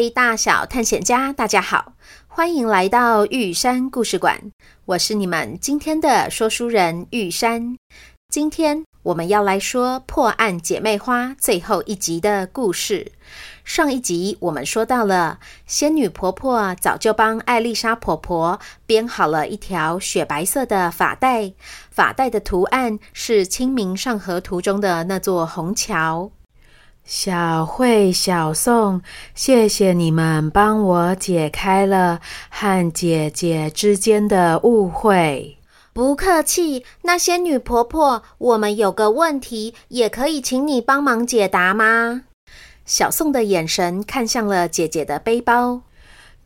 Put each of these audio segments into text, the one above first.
位大小探险家，大家好，欢迎来到玉山故事馆。我是你们今天的说书人玉山。今天我们要来说《破案姐妹花》最后一集的故事。上一集我们说到了仙女婆婆早就帮艾丽莎婆婆编好了一条雪白色的发带，发带的图案是《清明上河图》中的那座虹桥。小慧、小宋，谢谢你们帮我解开了和姐姐之间的误会。不客气。那仙女婆婆，我们有个问题，也可以请你帮忙解答吗？小宋的眼神看向了姐姐的背包。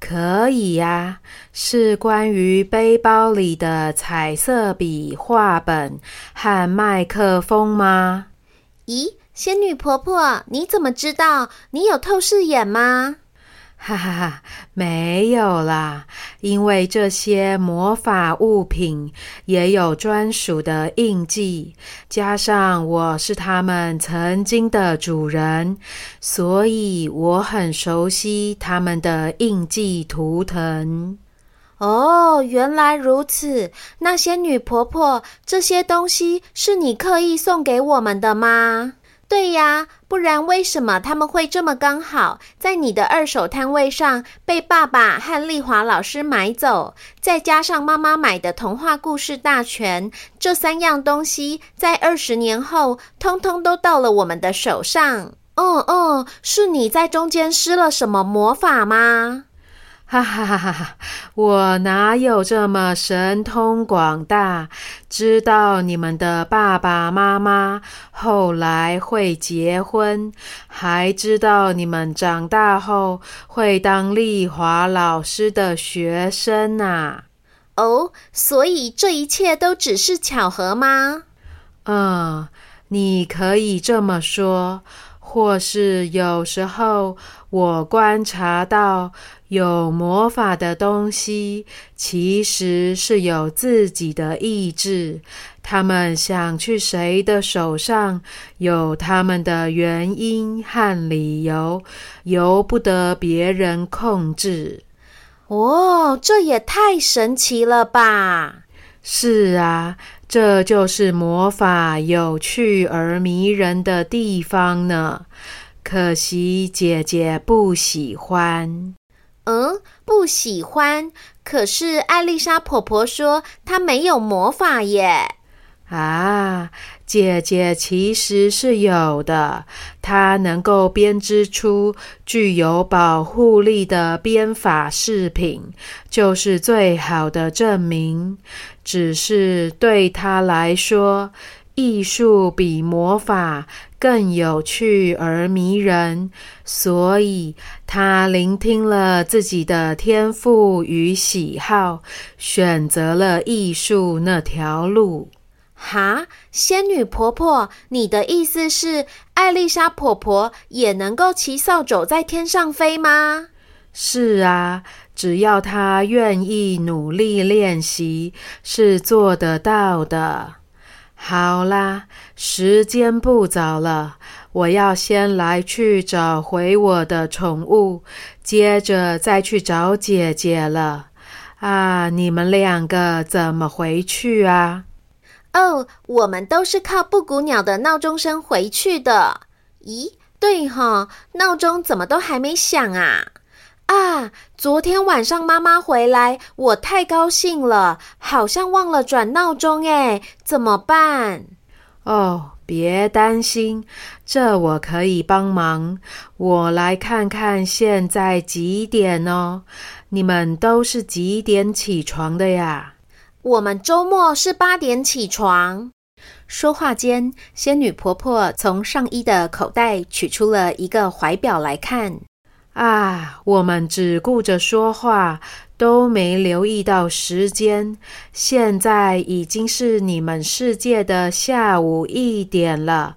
可以呀，是关于背包里的彩色笔、画本和麦克风吗？咦？仙女婆婆，你怎么知道？你有透视眼吗？哈哈哈，没有啦，因为这些魔法物品也有专属的印记，加上我是他们曾经的主人，所以我很熟悉他们的印记图腾。哦，原来如此。那仙女婆婆，这些东西是你刻意送给我们的吗？对呀，不然为什么他们会这么刚好在你的二手摊位上被爸爸和丽华老师买走？再加上妈妈买的童话故事大全，这三样东西在二十年后通通都到了我们的手上。嗯嗯，是你在中间施了什么魔法吗？哈哈哈哈！我哪有这么神通广大，知道你们的爸爸妈妈后来会结婚，还知道你们长大后会当丽华老师的学生啊？哦，所以这一切都只是巧合吗？嗯，你可以这么说。或是有时候，我观察到有魔法的东西，其实是有自己的意志。他们想去谁的手上，有他们的原因和理由，由不得别人控制。哦，这也太神奇了吧！是啊。这就是魔法有趣而迷人的地方呢，可惜姐姐不喜欢。嗯，不喜欢。可是艾丽莎婆婆说她没有魔法耶。啊，姐姐其实是有的，她能够编织出具有保护力的编法饰品，就是最好的证明。只是对她来说，艺术比魔法更有趣而迷人，所以她聆听了自己的天赋与喜好，选择了艺术那条路。哈，仙女婆婆，你的意思是艾丽莎婆婆也能够骑扫帚在天上飞吗？是啊。只要她愿意努力练习，是做得到的。好啦，时间不早了，我要先来去找回我的宠物，接着再去找姐姐了。啊，你们两个怎么回去啊？哦，我们都是靠布谷鸟的闹钟声回去的。咦，对哈，闹钟怎么都还没响啊？啊，昨天晚上妈妈回来，我太高兴了，好像忘了转闹钟哎，怎么办？哦，别担心，这我可以帮忙。我来看看现在几点哦。你们都是几点起床的呀？我们周末是八点起床。说话间，仙女婆婆从上衣的口袋取出了一个怀表来看。啊，我们只顾着说话，都没留意到时间。现在已经是你们世界的下午一点了。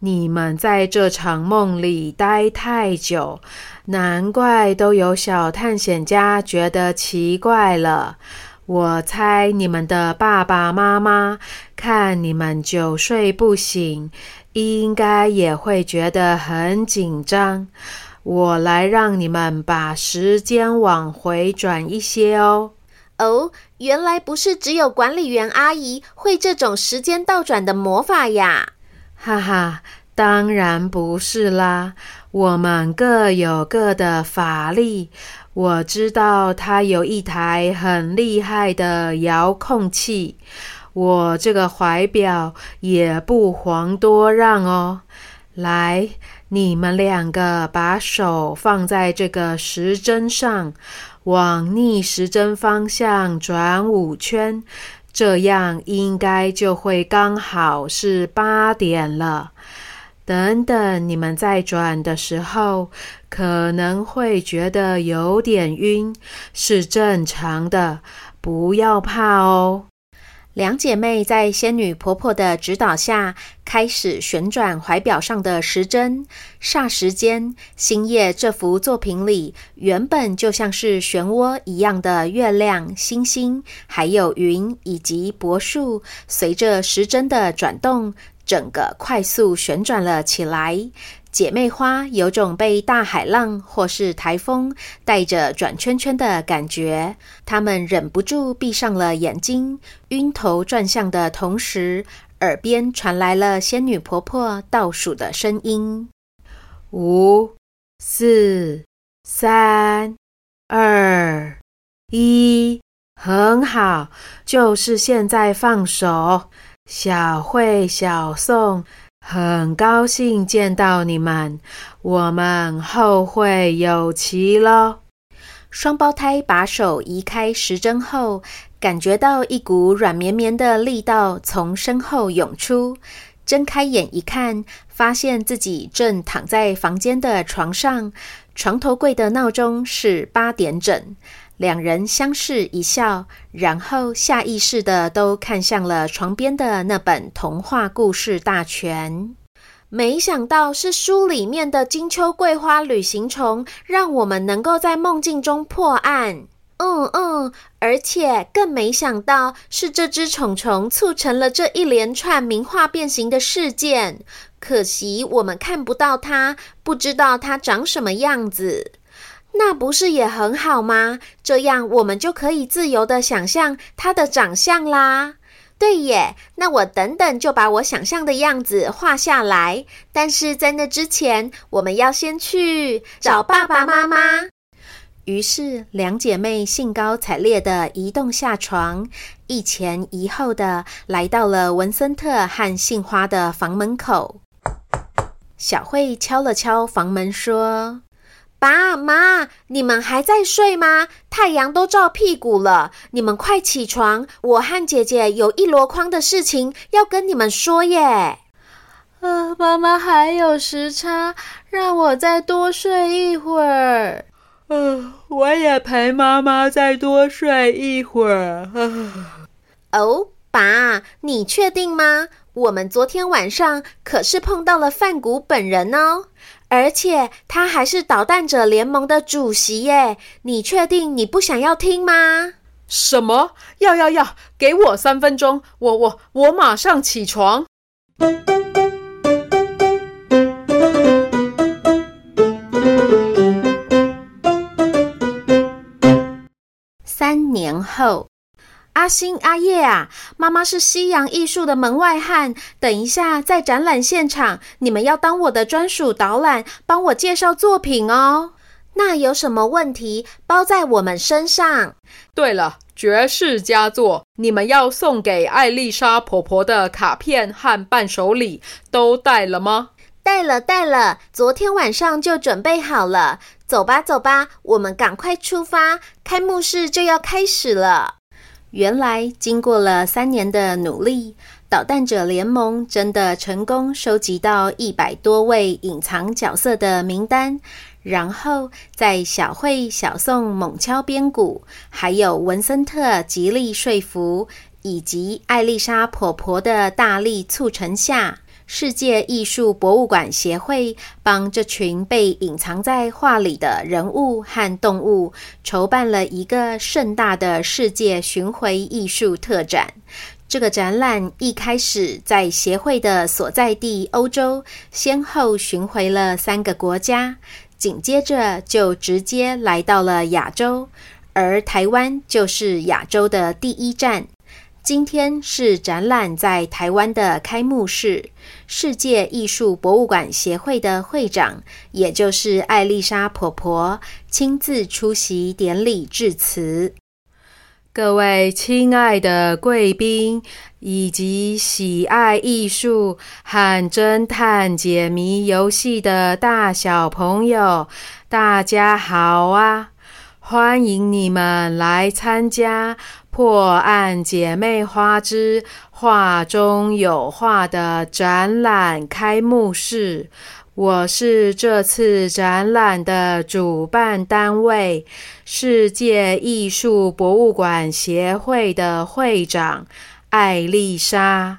你们在这场梦里待太久，难怪都有小探险家觉得奇怪了。我猜你们的爸爸妈妈看你们久睡不醒，应该也会觉得很紧张。我来让你们把时间往回转一些哦。哦，原来不是只有管理员阿姨会这种时间倒转的魔法呀！哈哈，当然不是啦。我们各有各的法力。我知道他有一台很厉害的遥控器。我这个怀表也不遑多让哦。来。你们两个把手放在这个时针上，往逆时针方向转五圈，这样应该就会刚好是八点了。等等，你们在转的时候可能会觉得有点晕，是正常的，不要怕哦。两姐妹在仙女婆婆的指导下，开始旋转怀表上的时针。霎时间，星夜这幅作品里，原本就像是漩涡一样的月亮、星星，还有云以及柏树，随着时针的转动，整个快速旋转了起来。姐妹花有种被大海浪或是台风带着转圈圈的感觉，她们忍不住闭上了眼睛，晕头转向的同时，耳边传来了仙女婆婆倒数的声音：五、四、三、二、一，很好，就是现在放手。小慧、小宋。很高兴见到你们，我们后会有期喽。双胞胎把手移开时针后，感觉到一股软绵绵的力道从身后涌出。睁开眼一看，发现自己正躺在房间的床上，床头柜的闹钟是八点整。两人相视一笑，然后下意识地都看向了床边的那本童话故事大全。没想到是书里面的金秋桂花旅行虫，让我们能够在梦境中破案。嗯嗯，而且更没想到是这只虫虫促成了这一连串名画变形的事件。可惜我们看不到它，不知道它长什么样子。那不是也很好吗？这样我们就可以自由地想象他的长相啦。对耶，那我等等就把我想象的样子画下来。但是在那之前，我们要先去找爸爸妈妈。于是两姐妹兴高采烈地移动下床，一前一后的来到了文森特和杏花的房门口。小慧敲了敲房门说。爸妈，你们还在睡吗？太阳都照屁股了，你们快起床！我和姐姐有一箩筐的事情要跟你们说耶。啊，妈妈还有时差，让我再多睡一会儿。嗯、啊，我也陪妈妈再多睡一会儿。啊、哦，爸，你确定吗？我们昨天晚上可是碰到了范谷本人哦。而且他还是捣蛋者联盟的主席耶！你确定你不想要听吗？什么？要要要！给我三分钟，我我我马上起床。三年后，阿星、阿叶啊，妈妈是西洋艺术的门外汉。等一下，在展览现场，你们要当我的专属导览，帮我介绍作品哦。那有什么问题，包在我们身上。对了，绝世佳作，你们要送给艾丽莎婆婆的卡片和伴手礼都带了吗？带了，带了，昨天晚上就准备好了。走吧，走吧，我们赶快出发，开幕式就要开始了。原来，经过了三年的努力，捣蛋者联盟真的成功收集到一百多位隐藏角色的名单，然后在小慧、小宋猛敲边鼓，还有文森特极力说服，以及艾丽莎婆婆的大力促成下。世界艺术博物馆协会帮这群被隐藏在画里的人物和动物筹办了一个盛大的世界巡回艺术特展。这个展览一开始在协会的所在地欧洲，先后巡回了三个国家，紧接着就直接来到了亚洲，而台湾就是亚洲的第一站。今天是展览在台湾的开幕式，世界艺术博物馆协会的会长，也就是艾丽莎婆婆亲自出席典礼致辞。各位亲爱的贵宾，以及喜爱艺术和侦探解谜游戏的大小朋友，大家好啊！欢迎你们来参加。破案姐妹花之画中有画的展览开幕式，我是这次展览的主办单位——世界艺术博物馆协会的会长艾丽莎，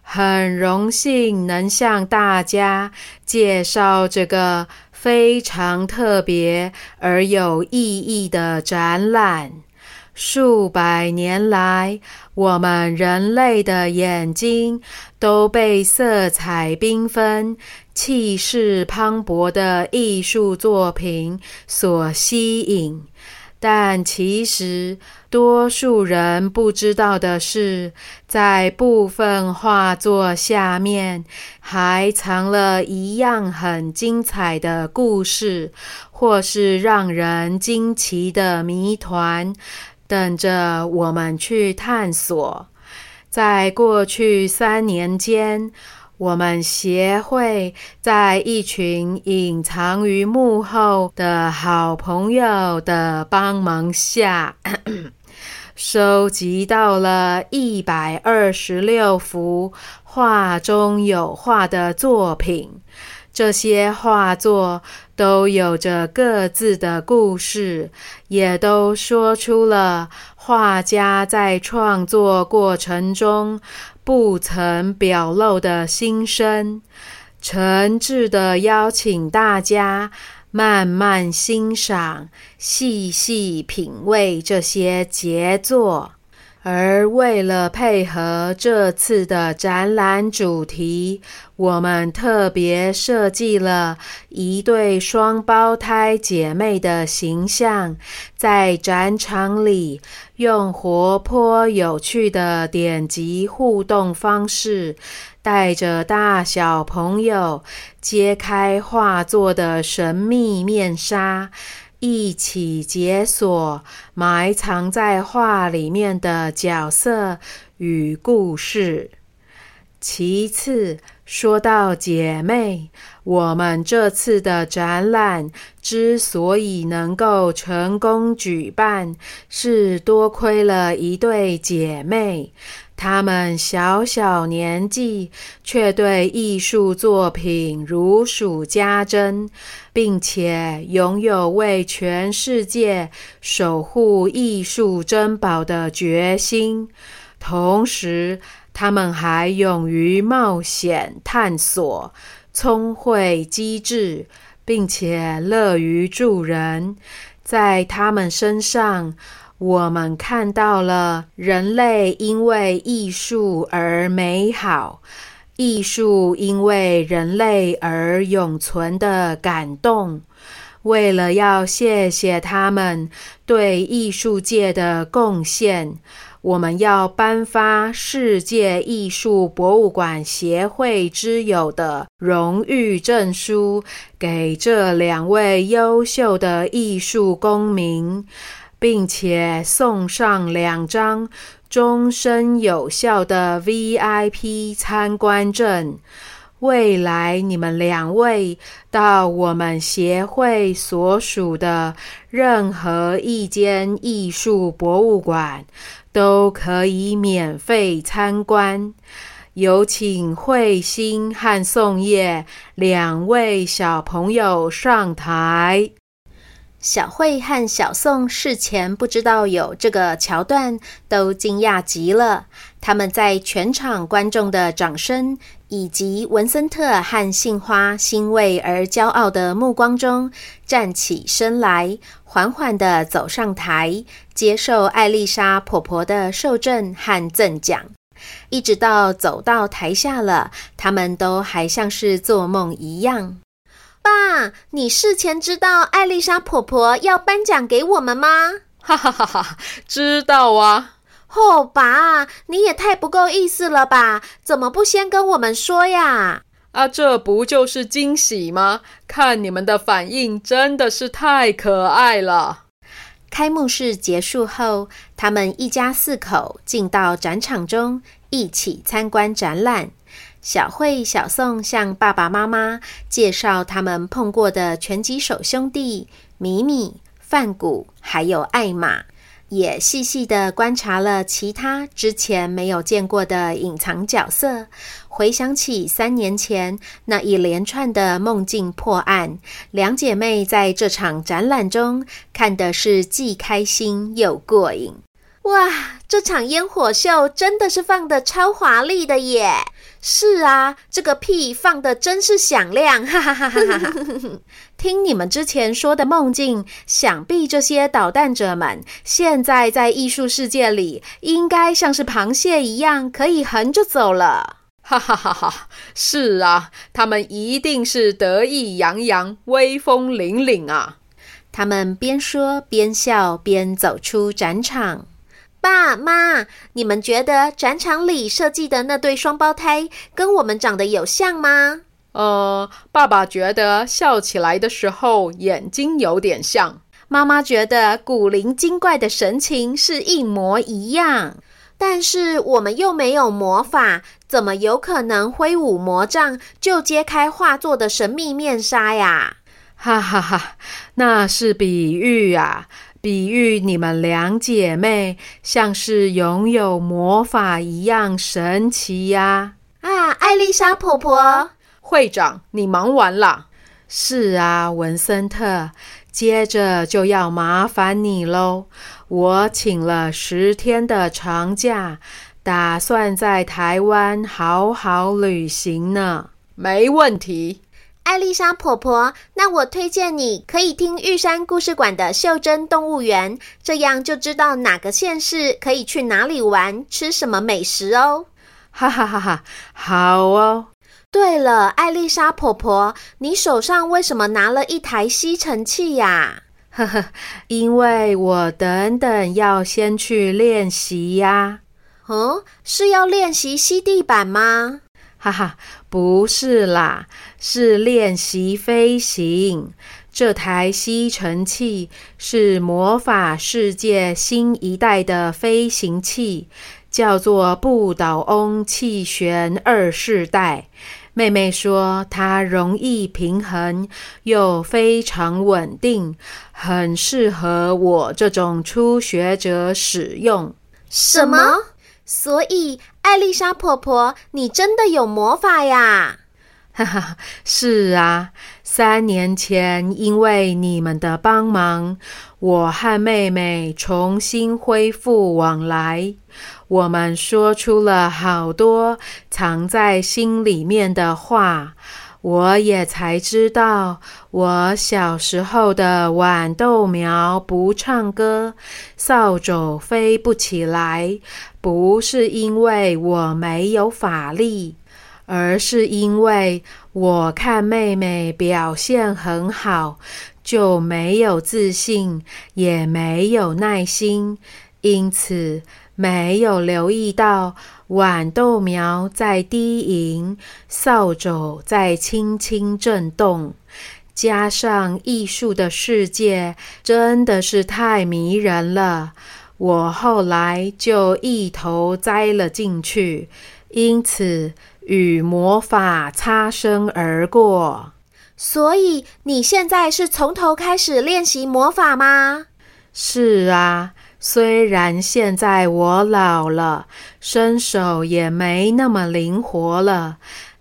很荣幸能向大家介绍这个非常特别而有意义的展览。数百年来，我们人类的眼睛都被色彩缤纷、气势磅礴的艺术作品所吸引。但其实，多数人不知道的是，在部分画作下面，还藏了一样很精彩的故事，或是让人惊奇的谜团。等着我们去探索。在过去三年间，我们协会在一群隐藏于幕后的好朋友的帮忙下，收集到了一百二十六幅画中有画的作品。这些画作都有着各自的故事，也都说出了画家在创作过程中不曾表露的心声。诚挚的邀请大家慢慢欣赏、细细品味这些杰作。而为了配合这次的展览主题，我们特别设计了一对双胞胎姐妹的形象，在展场里用活泼有趣的点击互动方式，带着大小朋友揭开画作的神秘面纱。一起解锁埋藏在画里面的角色与故事。其次，说到姐妹，我们这次的展览之所以能够成功举办，是多亏了一对姐妹。他们小小年纪，却对艺术作品如数家珍，并且拥有为全世界守护艺术珍宝的决心。同时，他们还勇于冒险探索，聪慧机智，并且乐于助人。在他们身上，我们看到了人类因为艺术而美好，艺术因为人类而永存的感动。为了要谢谢他们对艺术界的贡献，我们要颁发世界艺术博物馆协会之友的荣誉证书给这两位优秀的艺术公民。并且送上两张终身有效的 VIP 参观证。未来你们两位到我们协会所属的任何一间艺术博物馆，都可以免费参观。有请慧心和宋叶两位小朋友上台。小慧和小宋事前不知道有这个桥段，都惊讶极了。他们在全场观众的掌声以及文森特和杏花欣慰而骄傲的目光中，站起身来，缓缓地走上台，接受艾丽莎婆婆的授证和赠奖。一直到走到台下了，他们都还像是做梦一样。爸，你事前知道艾丽莎婆婆要颁奖给我们吗？哈哈哈哈，知道啊。哦，爸，你也太不够意思了吧？怎么不先跟我们说呀？啊，这不就是惊喜吗？看你们的反应，真的是太可爱了。开幕式结束后，他们一家四口进到展场中，一起参观展览。小慧、小宋向爸爸妈妈介绍他们碰过的拳击手兄弟米米、范谷，还有艾玛，也细细的观察了其他之前没有见过的隐藏角色。回想起三年前那一连串的梦境破案，两姐妹在这场展览中看的是既开心又过瘾。哇，这场烟火秀真的是放的超华丽的耶！是啊，这个屁放的真是响亮，哈哈哈哈哈哈！听你们之前说的梦境，想必这些捣蛋者们现在在艺术世界里，应该像是螃蟹一样可以横着走了，哈哈哈哈！是啊，他们一定是得意洋洋、威风凛凛啊！他们边说边笑，边走出展场。爸妈，你们觉得展场里设计的那对双胞胎跟我们长得有像吗？呃，爸爸觉得笑起来的时候眼睛有点像，妈妈觉得古灵精怪的神情是一模一样。但是我们又没有魔法，怎么有可能挥舞魔杖就揭开画作的神秘面纱呀？哈哈哈，那是比喻啊。比喻你们两姐妹像是拥有魔法一样神奇呀！啊，艾丽莎婆婆，会长，你忙完了。是啊，文森特，接着就要麻烦你喽。我请了十天的长假，打算在台湾好好旅行呢。没问题。艾丽莎婆婆，那我推荐你可以听玉山故事馆的《袖珍动物园》，这样就知道哪个县市可以去哪里玩，吃什么美食哦。哈哈哈哈，好哦。对了，艾丽莎婆婆，你手上为什么拿了一台吸尘器呀？呵呵，因为我等等要先去练习呀。哦，是要练习吸地板吗？哈哈，不是啦，是练习飞行。这台吸尘器是魔法世界新一代的飞行器，叫做不倒翁气旋二世代。妹妹说它容易平衡，又非常稳定，很适合我这种初学者使用。什么？所以，艾丽莎婆婆，你真的有魔法呀？哈哈，是啊，三年前因为你们的帮忙，我和妹妹重新恢复往来。我们说出了好多藏在心里面的话。我也才知道，我小时候的豌豆苗不唱歌，扫帚飞不起来，不是因为我没有法力，而是因为我看妹妹表现很好，就没有自信，也没有耐心，因此没有留意到。豌豆苗在低吟，扫帚在轻轻震动，加上艺术的世界真的是太迷人了，我后来就一头栽了进去，因此与魔法擦身而过。所以你现在是从头开始练习魔法吗？是啊。虽然现在我老了，身手也没那么灵活了，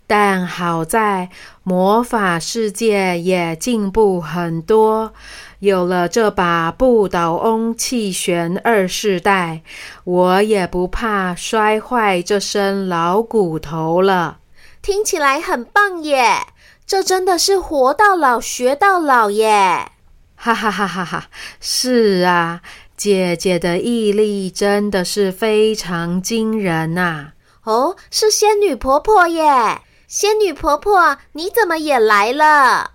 但好在魔法世界也进步很多。有了这把不倒翁气旋二世代，我也不怕摔坏这身老骨头了。听起来很棒耶！这真的是活到老学到老耶！哈哈哈哈哈！是啊。姐姐的毅力真的是非常惊人呐！哦，是仙女婆婆耶！仙女婆婆，你怎么也来了？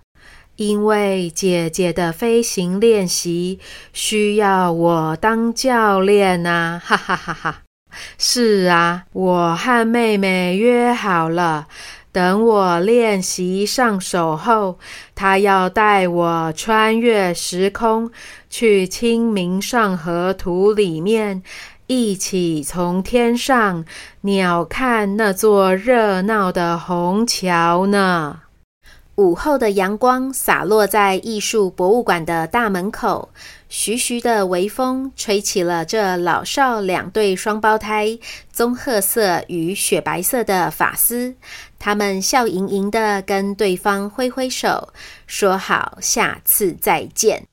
因为姐姐的飞行练习需要我当教练呐！哈哈哈哈！是啊，我和妹妹约好了。等我练习上手后，他要带我穿越时空，去《清明上河图》里面，一起从天上鸟瞰那座热闹的虹桥呢。午后的阳光洒落在艺术博物馆的大门口，徐徐的微风吹起了这老少两对双胞胎，棕褐色与雪白色的发丝。他们笑盈盈的跟对方挥挥手，说好下次再见。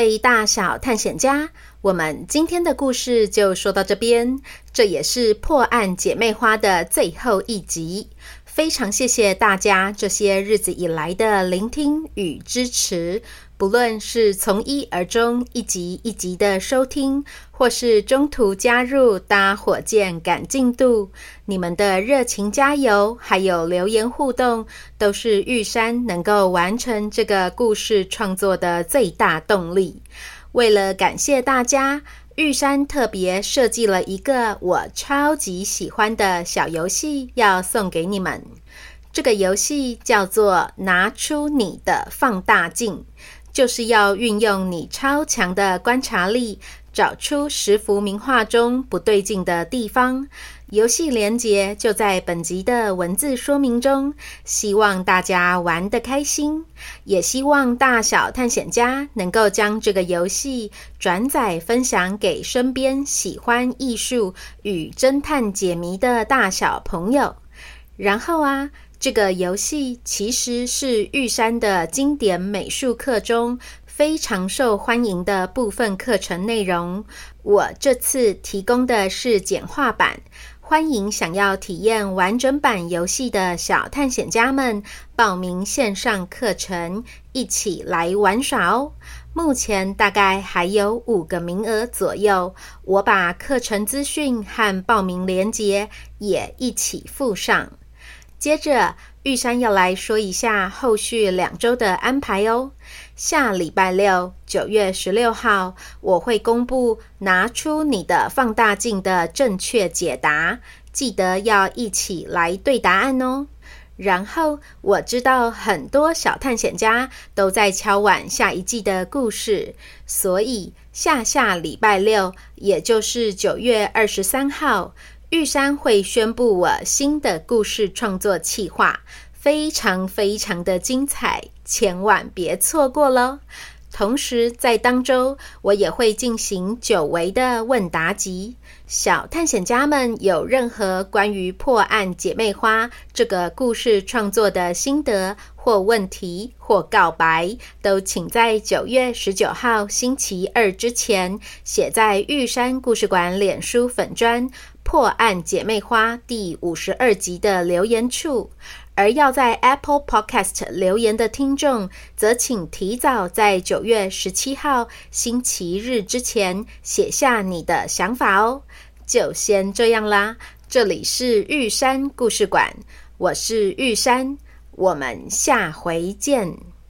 位大小探险家，我们今天的故事就说到这边，这也是破案姐妹花的最后一集。非常谢谢大家这些日子以来的聆听与支持，不论是从一而终、一集一集的收听，或是中途加入搭火箭赶进度，你们的热情加油，还有留言互动，都是玉山能够完成这个故事创作的最大动力。为了感谢大家，玉山特别设计了一个我超级喜欢的小游戏，要送给你们。这个游戏叫做“拿出你的放大镜”，就是要运用你超强的观察力，找出十幅名画中不对劲的地方。游戏连结就在本集的文字说明中，希望大家玩得开心，也希望大小探险家能够将这个游戏转载分享给身边喜欢艺术与侦探解谜的大小朋友。然后啊，这个游戏其实是玉山的经典美术课中非常受欢迎的部分课程内容。我这次提供的是简化版。欢迎想要体验完整版游戏的小探险家们报名线上课程，一起来玩耍哦！目前大概还有五个名额左右，我把课程资讯和报名链接也一起附上。接着，玉山要来说一下后续两周的安排哦。下礼拜六，九月十六号，我会公布拿出你的放大镜的正确解答，记得要一起来对答案哦。然后我知道很多小探险家都在敲碗下一季的故事，所以下下礼拜六，也就是九月二十三号，玉山会宣布我新的故事创作企划。非常非常的精彩，千万别错过喽！同时，在当周我也会进行久违的问答集。小探险家们有任何关于破案姐妹花这个故事创作的心得或问题或告白，都请在九月十九号星期二之前写在玉山故事馆脸书粉砖《破案姐妹花》第五十二集的留言处。而要在 Apple Podcast 留言的听众，则请提早在九月十七号星期日之前写下你的想法哦。就先这样啦，这里是玉山故事馆，我是玉山，我们下回见。